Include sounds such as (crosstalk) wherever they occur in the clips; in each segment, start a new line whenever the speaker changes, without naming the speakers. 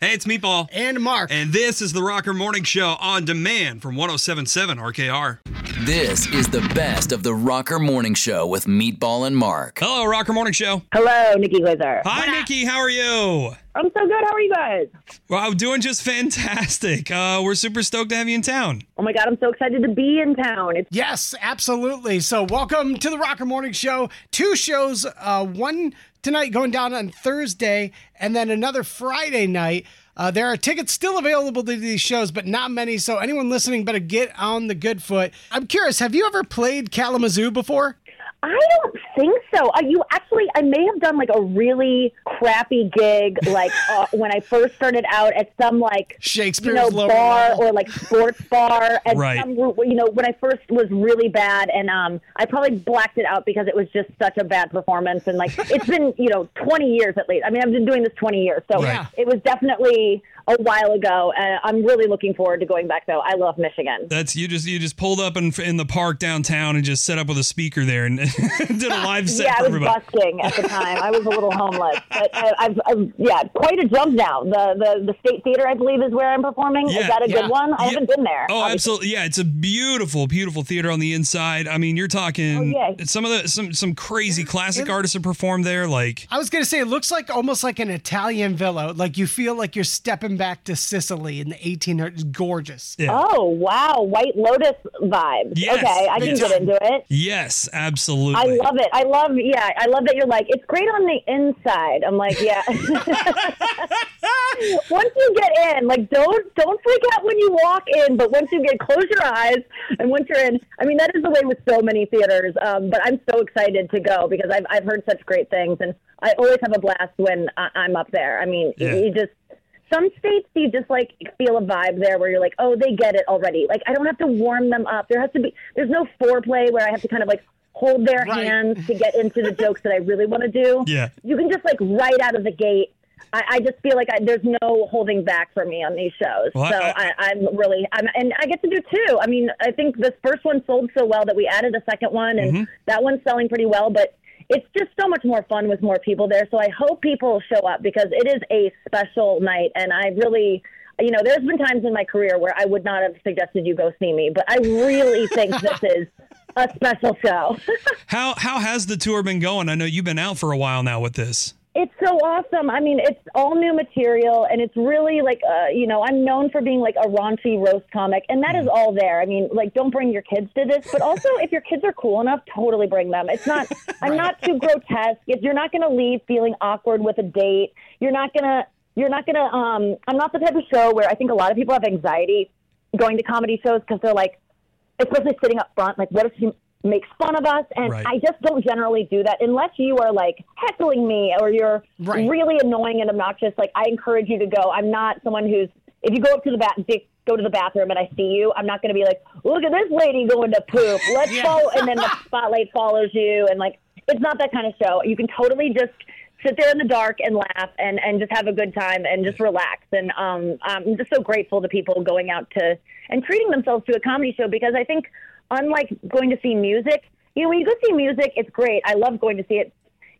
Hey, it's Meatball.
And Mark.
And this is the Rocker Morning Show on demand from 1077 RKR.
This is the best of the Rocker Morning Show with Meatball and Mark.
Hello, Rocker Morning Show.
Hello, Nikki Glazer.
Hi, Nikki. How are you?
I'm so good. How are you guys?
Well, I'm doing just fantastic. Uh, we're super stoked to have you in town.
Oh my God, I'm so excited to be in town. It's
Yes, absolutely. So, welcome to the Rocker Morning Show. Two shows, uh, one tonight going down on Thursday, and then another Friday night. Uh, there are tickets still available to these shows, but not many. So, anyone listening better get on the good foot. I'm curious, have you ever played Kalamazoo before?
I don't think so. Uh, you actually, I may have done like a really crappy gig, like uh, (laughs) when I first started out at some like
Shakespeare's
you know bar
level.
or like sports bar at
Right.
some you know when I first was really bad, and um, I probably blacked it out because it was just such a bad performance, and like it's been you know 20 years at least. I mean, I've been doing this 20 years, so
Right.
it was definitely a while ago. Uh, I'm really looking forward to going back though. I love Michigan.
That's you just you just pulled up in, in the park downtown and just set up with a speaker there and (laughs) did a (laughs) live set
yeah,
for
I was
everybody.
busking at the time. I was a little homeless, but I, I've, I've yeah, quite a jump now. The the the State Theater, I believe, is where I'm performing.
Yeah,
is that a
yeah.
good one? I
Yeah.
haven't been there.
Oh,
obviously.
absolutely. Yeah, it's a beautiful, beautiful theater on the inside. I mean, you're talking
Oh, yay.
some of the some some crazy classic artists have performed there. Like,
I was going to say, it looks like almost like an Italian villa. Like you feel like you're stepping back to Sicily in the 1800s. Gorgeous.
yeah.
Oh wow, White Lotus vibes.
Yes,
Okay, I can
yes.
get into it.
yes, absolutely.
I love it. I love yeah. I love that you're like it's great on the inside. I'm like yeah. (laughs) (laughs) once you get in, like don't don't freak out when you walk in, but once you get close your eyes and once you're in, I mean that is the way with so many theaters. Um, but I'm so excited to go because I've I've heard such great things, and I always have a blast when I, I'm up there. I mean,
Yeah.
you just some states you just like feel a vibe there where you're like, oh, they get it already. Like I don't have to warm them up. There has to be there's no foreplay where I have to kind of like hold their
Right.
hands to get into the jokes that I really want to do. (laughs)
Yeah.
You can just like right out of the gate. I, I just feel like I, there's no holding back for me on these shows.
Well,
so
I-
I'm really, I'm, and I get to do two. I mean, I think this first one sold so well that we added a second one, and
Mm-hmm.
that one's selling pretty well. But it's just so much more fun with more people there. So I hope people show up because it is a special night, and I really. You know, there's been times in my career where I would not have suggested you go see me, but I really think (laughs) this is a special show. (laughs)
How how has the tour been going? I know you've been out for a while now with this.
It's so awesome. I mean, it's all new material, and it's really like, uh, you know, I'm known for being like a raunchy roast comic, and that is all there. I mean, like, don't bring your kids to this, but also if your kids are cool enough, totally bring them. It's not, (laughs) I'm not too grotesque. If you're not going to leave feeling awkward with a date, you're not gonna, you're not gonna. Um, I'm not the type of show where I think a lot of people have anxiety going to comedy shows because they're like, especially sitting up front, like, what if she makes fun of us? And
Right.
I just don't generally do that unless you are like heckling me or you're
Right.
really annoying and obnoxious. Like, I encourage you to go. I'm not someone who's, if you go up to the dick go to the bathroom and I see you, I'm not going to be like, look at this lady going to poop. (laughs) Let's
Yeah.
follow. And then the spotlight follows you. And like, it's not that kind of show. You can totally just sit there in the dark and laugh and, and just have a good time and just relax. And um, I'm just so grateful to people going out to and treating themselves to a comedy show because I think, unlike going to see music, you know, when you go see music, it's great. I love going to see it.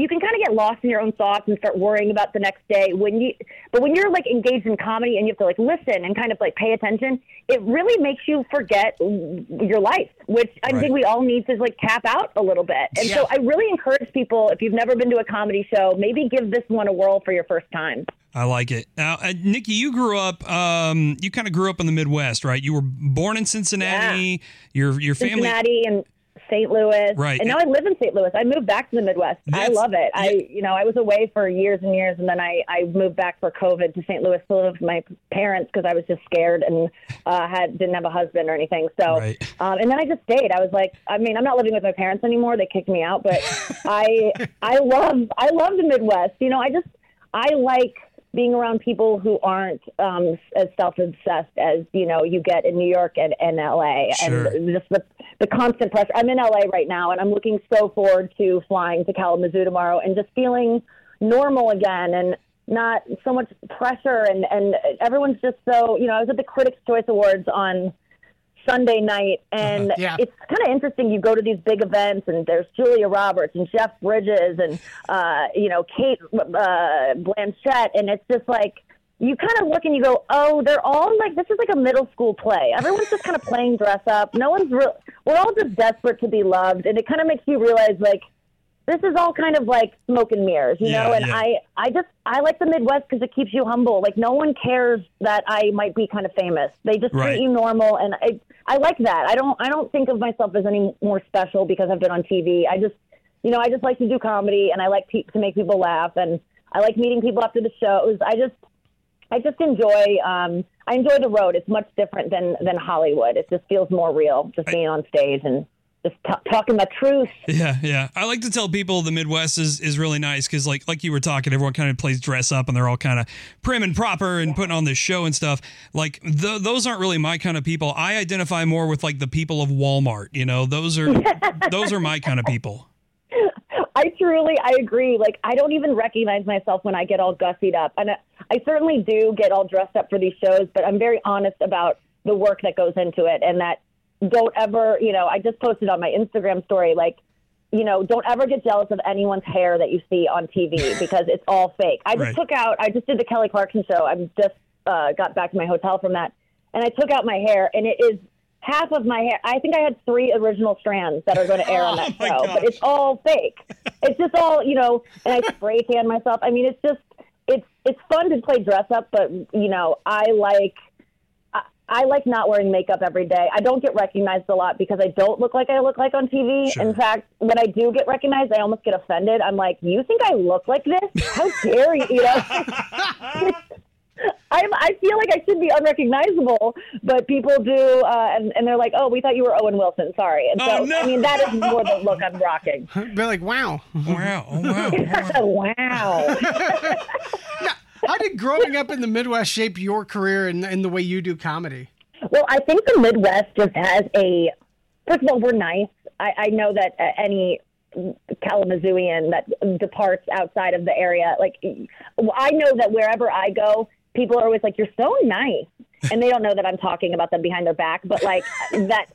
You can kind of get lost in your own thoughts and start worrying about the next day. When you, but when you're like engaged in comedy and you have to like listen and kind of like pay attention, it really makes you forget your life, which I
Right.
think we all need to like tap out a little bit. And so I really encourage people if you've never been to a comedy show, maybe give this one a whirl for your first time.
I like it. Now, uh, Nikki, you grew up. Um, you kind of grew up in the Midwest, right? You were born in Cincinnati. Your your family.
Cincinnati and St. Louis.
Right.
And now I live in St. Louis. I moved back to the Midwest. I love it. I, you know, I was away for years and years, and then I, I moved back for COVID to St. Louis to live with my parents because I was just scared and uh, had didn't have a husband or anything. So,
Right.
um, and then I just stayed. I was like, I mean, I'm not living with my parents anymore. They kicked me out, but (laughs) I, I love, I love the Midwest. You know, I just, I like being around people who aren't um, as self-obsessed as you know you get in New York and, and LA,
Sure.
and just the the constant pressure. I'm in LA right now, and I'm looking so forward to flying to Kalamazoo tomorrow and just feeling normal again and not so much pressure and and everyone's just so you know. I was at the Critics' Choice Awards on Sunday night, and
Yeah.
it's kind of interesting. You go to these big events, and there's Julia Roberts and Jeff Bridges, and uh, you know Kate uh, Blanchett, and it's just like you kind of look and you go, oh, they're all like this is like a middle school play. Everyone's just kind of playing dress up. No one's real. We're all just desperate to be loved, and it kind of makes you realize like this is all kind of like smoke and mirrors, you
Yeah,
know. And
yeah.
I, I just I like the Midwest because it keeps you humble. Like no one cares that I might be kind of famous. They just
Right.
treat you normal, and I, I like that. I don't, I don't think of myself as any more special because I've been on TV. I just, you know, I just like to do comedy, and I like pe- to make people laugh, and I like meeting people after the shows. I just, I just enjoy. Um, I enjoy the road. It's much different than than Hollywood. It just feels more real, just being on stage and just t- talking my truth.
Yeah, yeah. I like to tell people the Midwest is, is really nice because, like, like you were talking, everyone kind of plays dress up and they're all kind of prim and proper and putting on this show and stuff. Like, th- those aren't really my kind of people. I identify more with like the people of Walmart. You know, those are (laughs) those are my kind of people.
I truly, I agree. Like, I don't even recognize myself when I get all gussied up, and I, I certainly do get all dressed up for these shows. But I'm very honest about the work that goes into it, and that don't ever, you know, I just posted on my Instagram story, like, you know, don't ever get jealous of anyone's hair that you see on TV (laughs) because it's all fake. I just
Right.
took out, I just did the Kelly Clarkson show. I'm just uh, got back to my hotel from that, and I took out my hair, and it is half of my hair. I think I had three original strands that are going to air on (laughs) that
Oh,
show,
gosh.
but it's all fake. (laughs) it's just all, you know, and I spray tan myself. I mean, it's just, it's it's fun to play dress up, but you know, I like. I- I like not wearing makeup every day. I don't get recognized a lot because I don't look like I look like on TV.
Sure.
In fact, when I do get recognized, I almost get offended. I'm like, "You think I look like this? How dare you?" You know. (laughs) I'm, I feel like I should be unrecognizable, but people do, uh, and, and they're like, "Oh, we thought you were Owen Wilson. Sorry." And so,
Oh, no.
I mean, that is more the look I'm rocking. (laughs)
Be like, wow.
Wow! Oh wow! oh, (laughs) wow.
wow.
How did growing up in the Midwest shape your career and, and the way you do comedy?
Well, I think the Midwest just has a. First of all, we're nice. I, I know that uh, any Kalamazooian that departs outside of the area, like I know that wherever I go, people are always like, "You're so nice," and they don't know that I'm talking about them behind their back. But like that,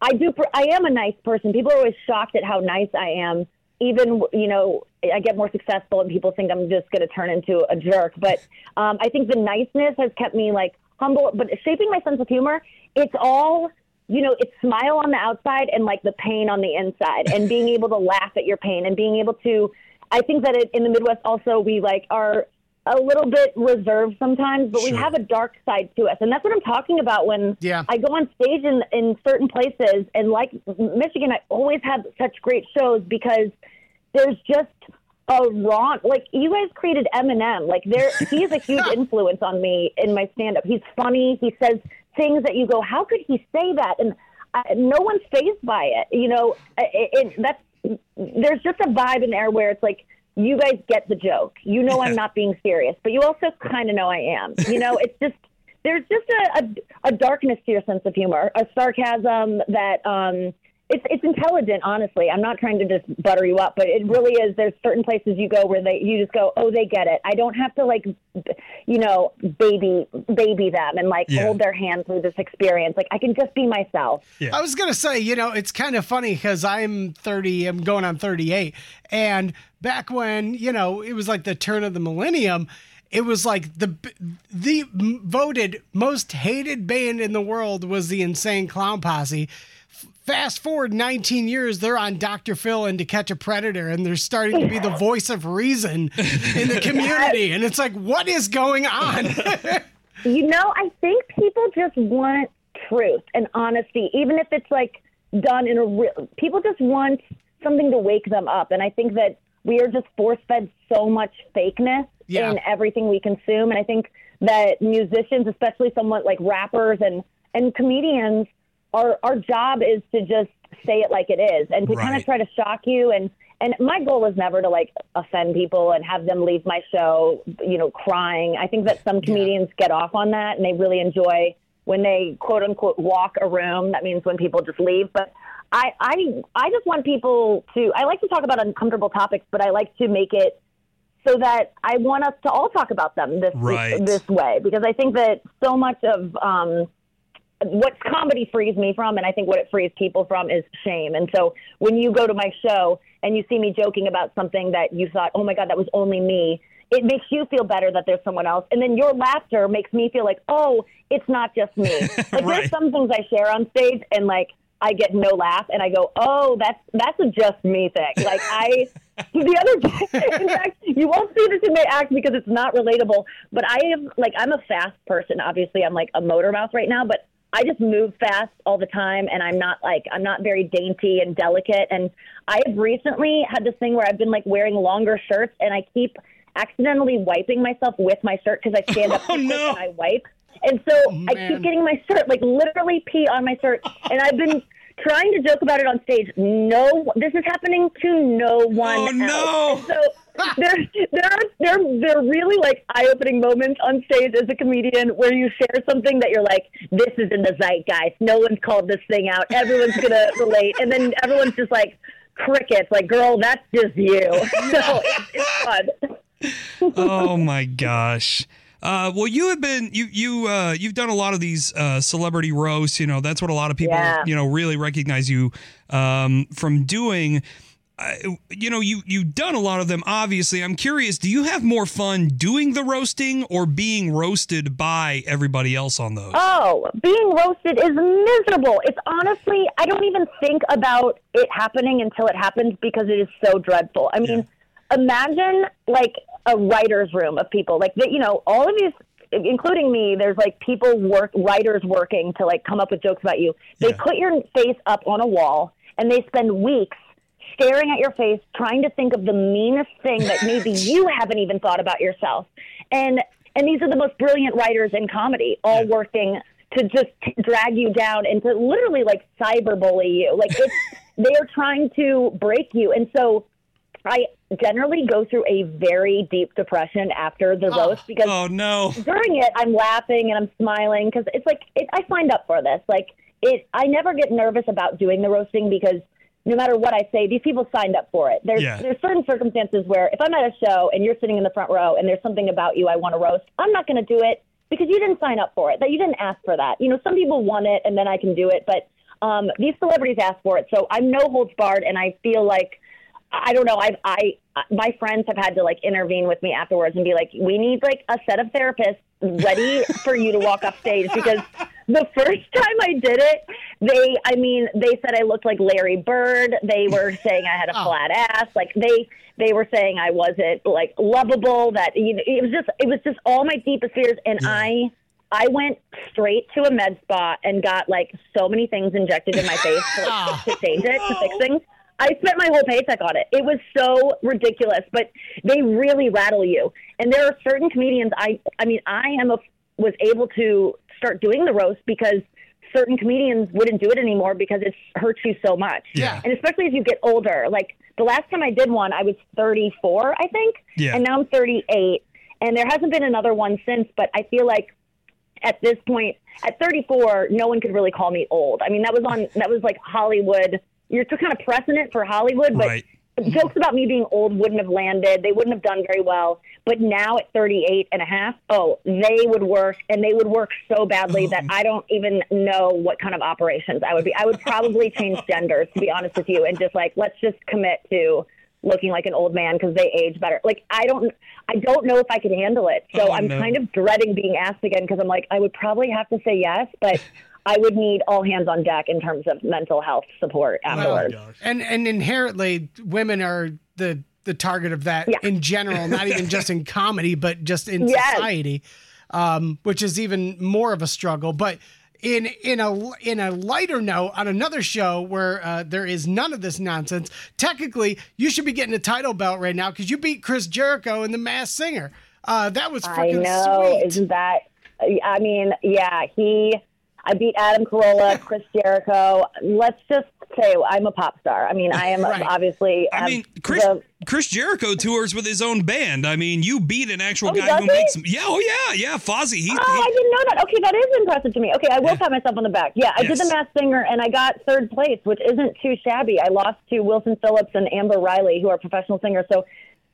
I do. I am a nice person. People are always shocked at how nice I am. Even you know, I get more successful, and people think I'm just going to turn into a jerk. But um, I think the niceness has kept me like humble. But shaping my sense of humor, it's all you know, it's smile on the outside and like the pain on the inside, and being able to laugh at your pain and being able to. I think that it, in the Midwest also we like are a little bit reserved sometimes, but we have a dark side to us, and that's what I'm talking about when
Yeah.
I go on stage in in certain places. And like Michigan, I always have such great shows because there's just a raw like you guys created Eminem. Like there, he is a huge (laughs) influence on me in my stand up. He's funny. He says things that you go, how could he say that? And I, no one's phased by it. You know, it, it, that's there's just a vibe in there where it's like you guys get the joke. You know I'm not being serious, but you also kind of know I am. You know, it's just there's just a, a, a darkness to your sense of humor, a sarcasm that um, it's it's intelligent. Honestly, I'm not trying to just butter you up, but it really is. There's certain places you go where they you just go, oh, they get it. I don't have to like, you know, baby baby them and like
Yeah.
hold their hand through this experience. Like I can just be myself.
Yeah.
I was gonna say, you know, it's kind of funny because I'm 30, I'm going on 38, and back when you know it was like the turn of the millennium, it was like the the voted most hated band in the world was the Insane Clown Posse. Fast forward 19 years, they're on Dr. Phil and To Catch a Predator, and they're starting to be the (laughs) voice of reason in the community. And it's like, what is going on? (laughs)
You know, I think people just want truth and honesty, even if it's like done in a real. People just want something to wake them up, and I think that we are just force fed so much fakeness
Yeah.
in everything we consume, and I think that musicians, especially somewhat like rappers and and comedians, our our job is to just say it like it is, and to kind of try to shock you and. And my goal is never to like offend people and have them leave my show, you know, crying. I think that some comedians get off on that and they really enjoy when they quote unquote walk a room. That means when people just leave. But I, I, I just want people to. I like to talk about uncomfortable topics, but I like to make it so that I want us to all talk about them this
Right.
this way because I think that so much of um, what comedy frees me from, and I think what it frees people from, is shame. And so when you go to my show and you see me joking about something that you thought, oh my God, that was only me, it makes you feel better that there's someone else. And then your laughter makes me feel like, oh, it's not just me. (laughs) Like
Right.
there's some things I share on stage and like I get no laugh and I go, oh, that's that's a just me thing. Like I, the other day, (laughs) in fact, you won't see this in my act because it's not relatable. But I am like I'm a fast person. Obviously, I'm like a motor mouth right now, but I just move fast all the time, and I'm not like I'm not very dainty and delicate. And I have recently had this thing where I've been like wearing longer shirts, and I keep accidentally wiping myself with my shirt because I stand up (laughs)
Oh, no.
and I wipe. And so oh,
I
keep getting my shirt, like literally pee on my shirt. And I've been trying to joke about it on stage. No, this is happening to no one
Oh,
else.
no.
So there, there are there, there are really like eye-opening moments on stage as a comedian where you share something that you're like, this is in the zeitgeist. No one's called this thing out. Everyone's gonna (laughs) relate, and then everyone's just like crickets. Like, girl, that's just you. (laughs) So it's, it's fun. (laughs)
oh my gosh. Uh, well, you have been you you uh, you've done a lot of these uh, celebrity roasts. You know that's what a lot of people
Yeah.
you know really recognize you um, from doing. You know you you've done a lot of them. Obviously, I'm curious. Do you have more fun doing the roasting or being roasted by everybody else on those?
Oh, being roasted is miserable. It's honestly, I don't even think about it happening until it happens because it is so dreadful. I mean, imagine like a writer's room of people. Like, that, you know, all of these, including me, there's like people work, writers working to like come up with jokes about you. They
Yeah.
put your face up on a wall and they spend weeks staring at your face, trying to think of the meanest thing that maybe (laughs) you haven't even thought about yourself. And and these are the most brilliant writers in comedy, all working to just drag you down and to literally like cyberbully you. Like it's (laughs) they are trying to break you. And so I generally go through a very deep depression after the roast because
Oh no.
during it, I'm laughing and I'm smiling because it's like it, I signed up for this. Like it, I never get nervous about doing the roasting because no matter what I say, these people signed up for it. There's
Yeah.
there's certain circumstances where if I'm at a show and you're sitting in the front row and there's something about you I want to roast, I'm not going to do it because you didn't sign up for it. That you didn't ask for that. You know, some people want it and then I can do it, but um, these celebrities ask for it, so I'm no holds barred, and I feel like I don't know. I, I, my friends have had to like intervene with me afterwards and be like, we need like a set of therapists ready for you to walk off stage because the first time I did it, they, I mean, they said I looked like Larry Bird. They were saying I had a oh. flat ass. Like they, they were saying I wasn't like lovable. That you know, it was just, it was just all my deepest fears, and I. I went straight to a med spa and got like so many things injected in my face to, like, to change it, to fix things. I spent my whole paycheck on it. It was so ridiculous, but they really rattle you. And there are certain comedians. I, I mean, I am a was able to start doing the roast because certain comedians wouldn't do it anymore because it hurts you so much.
Yeah.
And especially as you get older. Like the last time I did one, I was 34, I think.
Yeah.
And now I'm 38. And there hasn't been another one since, but I feel like at this point, at 34, no one could really call me old. I mean, that was on, that was like Hollywood. You're kind of precedent for Hollywood, but
Right.
jokes about me being old wouldn't have landed. They wouldn't have done very well. But now at 38 and a half, oh, they would work and they would work so badly oh. that I don't even know what kind of operations I would be. I would probably change genders, to be honest with you, and just like, let's just commit to looking like an old man because they age better. Like I don't, I don't know if I could handle it. So
Oh,
I'm
no.
kind of dreading being asked again because I'm like, I would probably have to say yes, but (laughs) I would need all hands on deck in terms of mental health support afterwards.
And and inherently, women are the the target of that
Yeah.
in general, not even just in (laughs) comedy, but just in
Yes.
society, um, which is even more of a struggle. But in in a in a lighter note, on another show where uh, there is none of this nonsense, technically you should be getting a title belt right now because you beat Chris Jericho in the Masked Singer. Uh, that was
I know.
sweet.
Isn't that? I mean, yeah. He. I beat Adam Carolla, (laughs) Chris Jericho. Let's just say I'm a pop star. I mean, I am
Right.
obviously.
I
um,
mean, Chris
the-
Chris Jericho tours with his own band. I mean, you beat an actual
Oh,
guy who
does
makes yeah, oh yeah, yeah, Fozzy. He,
Oh, I didn't know that. Okay, that is impressive to me. Okay, I will
Yeah.
pat myself on the back. Yeah, I
Yes.
did the Masked Singer and I got third place, which isn't too shabby. I lost to Wilson Phillips and Amber Riley, who are professional singers. So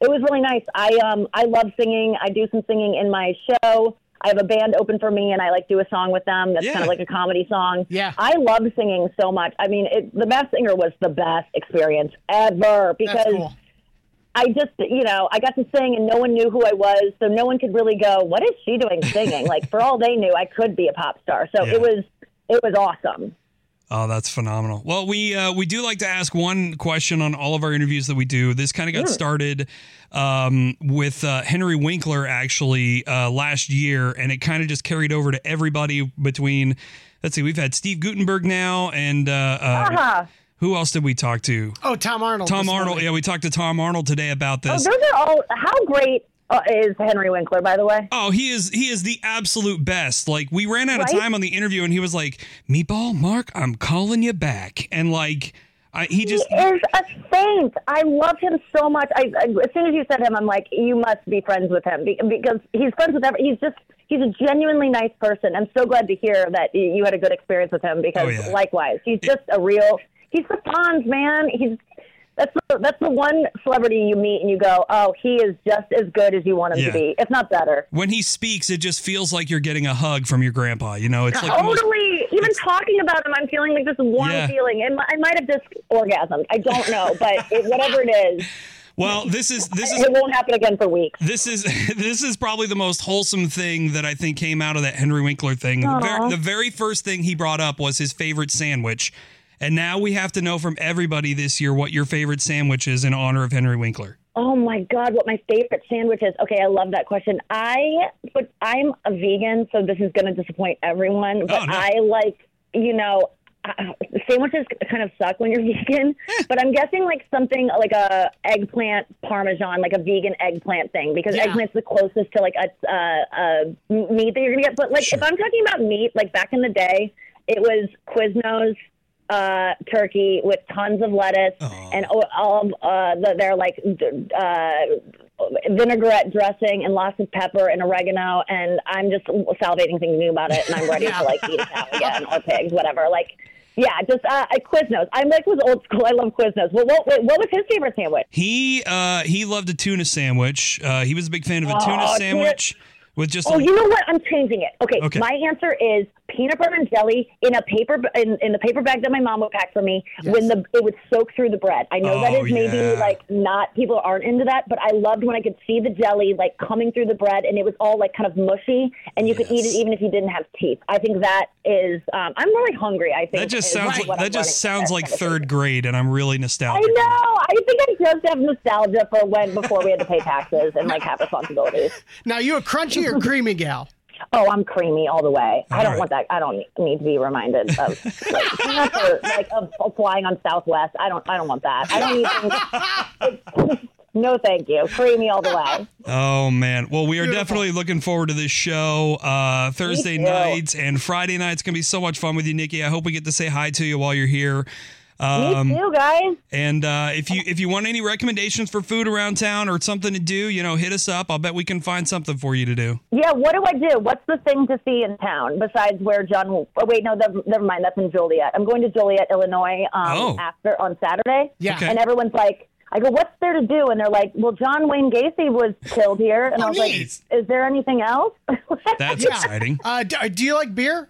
it was really nice. I um I love singing. I do some singing in my show. I have a band open for me, and I like do a song with them. That's
Yeah.
kind of like a comedy song.
Yeah.
I love singing so much. I mean, it, the Masked Singer was the best experience ever because
cool.
I just, you know, I got to sing and no one knew who I was, so no one could really go, "What is she doing singing?" like for all they knew, I could be a pop star. So
Yeah.
it was, it was awesome.
Oh, that's phenomenal. Well, we uh, we do like to ask one question on all of our interviews that we do. This kind of got started um, with uh, Henry Winkler actually uh, last year, and it kind of just carried over to everybody between. Let's see, we've had Steve Guttenberg now, and uh, uh,
Ah.
who else did we talk to?
Oh, Tom Arnold.
Tom Arnold.
morning.
Yeah, we talked to Tom Arnold today about
Oh,
this.
those are all. How great uh, is Henry Winkler, by the way?
Oh, he is he is the absolute best. Like we ran out of time on the interview, and he was like, "Meatball, Mark, I'm calling you back," and like. I, he just
he is a saint. I love him so much. I, I as soon as you said him, I'm like, you must be friends with him because he's friends with every. He's just he's a genuinely nice person. I'm so glad to hear that you had a good experience with him because
Oh, yeah.
likewise, he's just a real. He's the Fonz man. He's that's the, that's the one celebrity you meet and you go, oh, he is just as good as you want him
Yeah.
to be, if not better.
when he speaks, it just feels like you're getting a hug from your grandpa. You know, it's like the most-
Totally. Even talking about him, I'm feeling like this warm
Yeah.
feeling. And I might have just orgasmed. I don't know, but it, whatever it is,
well, this is this is
it won't happen again for weeks.
this is (laughs) this is probably the most wholesome thing that I think came out of that Henry Winkler thing. The very, the very first thing he brought up was his favorite sandwich, and now we have to know from everybody this year what your favorite sandwich is in honor of Henry Winkler.
Oh my God, what my favorite sandwich is. Okay, I love that question. I, but I'm a vegan, so this is going to disappoint everyone. But
Oh, no.
I like, you know, uh, sandwiches kind of suck when you're (laughs) vegan. but I'm guessing like something like a eggplant parmesan, like a vegan eggplant thing, because
Yeah.
eggplant's the closest to like a, uh, uh, meat that you're gonna get. But like,
Sure.
if I'm talking about meat, like back in the day, it was Quiznos uh, turkey with tons of lettuce
Oh.
and all of uh, the, their like uh, vinaigrette dressing and lots of pepper and oregano. And I'm just salivating thinking about it, and I'm ready to like eat a cow again or pigs, whatever. Like, yeah, just uh, I Quiznos. I'm like was old school. I love Quiznos. Well, what, what was his favorite sandwich?
He uh, he loved a tuna sandwich. Uh, he was a big fan of a tuna
Oh,
sandwich with just
Oh,
a
you know what? I'm changing it. Okay,
Okay.
my answer is peanut butter and jelly in a paper in, in the paper bag that my mom would pack for me. When the it would soak through the bread. I know that
Oh,
is maybe
yeah.
like not people aren't into that, but I loved when I could see the jelly like coming through the bread and it was all like kind of mushy and you could eat it even if you didn't have teeth. I think that is. Um, I'm really hungry. I think
that just sounds
what
like,
I'm
that just sounds like
that kind of
third grade, and I'm really nostalgic.
I know. I think I just have nostalgia for when before we had to pay taxes and like have responsibilities. (laughs)
Now, you a crunchy or creamy gal?
Oh, I'm creamy all the way. I don't
right.
want that. I don't need to be reminded of like, (laughs) or, like of, of flying on Southwest. I don't. I don't want that. I don't need things. (laughs) no, thank you. Creamy all the way.
Oh man. Well, we are
Beautiful.
definitely looking forward to this show. Uh, Thursday nights and Friday nights gonna be so much fun with you, Nikki. I hope we get to say hi to you while you're here. Um,
Me too, guys.
and uh, if you if you want any recommendations for food around town or something to do, you know, hit us up. I'll bet we can find something for you to do.
Yeah. What do I do? What's the thing to see in town besides where John? Oh, wait, no. Never, never mind. That's in Joliet. I'm going to Joliet, Illinois. Um,
Oh.
After on Saturday.
Yeah.
Okay.
And everyone's like. I go, what's there to do? And they're like, well, John Wayne Gacy was killed here. And
Oh,
I was
neat.
like, is there anything else? (laughs)
That's
Yeah.
exciting.
Uh, do, do you like beer?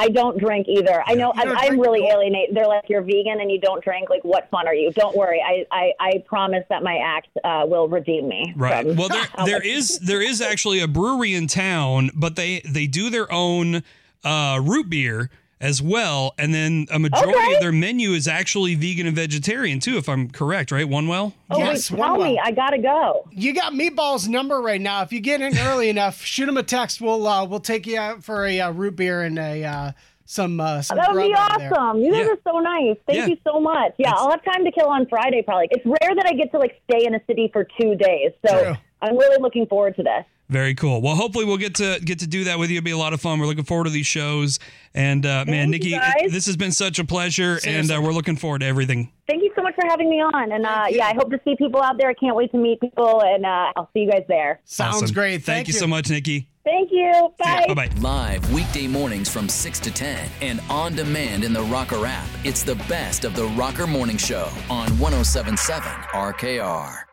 I don't drink either. I know
You don't
I, I'm really alienated. They're like, you're vegan and you don't drink. Like, what fun are you? Don't worry. I, I, I promise that my act uh, will redeem me.
Right.
from
Well, there (laughs) there is there is actually a brewery in town, but they they do their own uh, root beer as well, and then a majority
Okay.
of their menu is actually vegan and vegetarian too, if I'm correct. Right? One well.
Oh,
Yes,
wait,
one
tell me. I gotta go.
You got Meatball's number right now. If you get in early (laughs) enough, shoot him a text. We'll uh, we'll take you out for a uh, root beer and a uh, some uh, some
That would be
grub over there.
awesome. You guys
Yeah.
are so nice. Thank
Yeah.
you so much. Yeah,
It's-
I'll have time to kill on Friday. Probably. It's rare that I get to like stay in a city for two days, so
True.
I'm really looking forward to this.
Very cool. Well, hopefully we'll get to get to do that with you. It'll be a lot of fun. We're looking forward to these shows. And uh, man, Nikki,
guys.
this has been such a pleasure, and uh, we're looking forward to everything.
Thank you so much for having me on. And uh, yeah, I hope to see people out there. I can't wait to meet people, and uh, I'll see you guys there.
Sounds
Awesome.
great. Thank,
you so much, Nikki.
Thank you. Bye.
Bye bye.
Live weekday mornings from 6 to 10 and on demand in the Rocker app. It's the best of the Rocker Morning Show on 1077 RKR.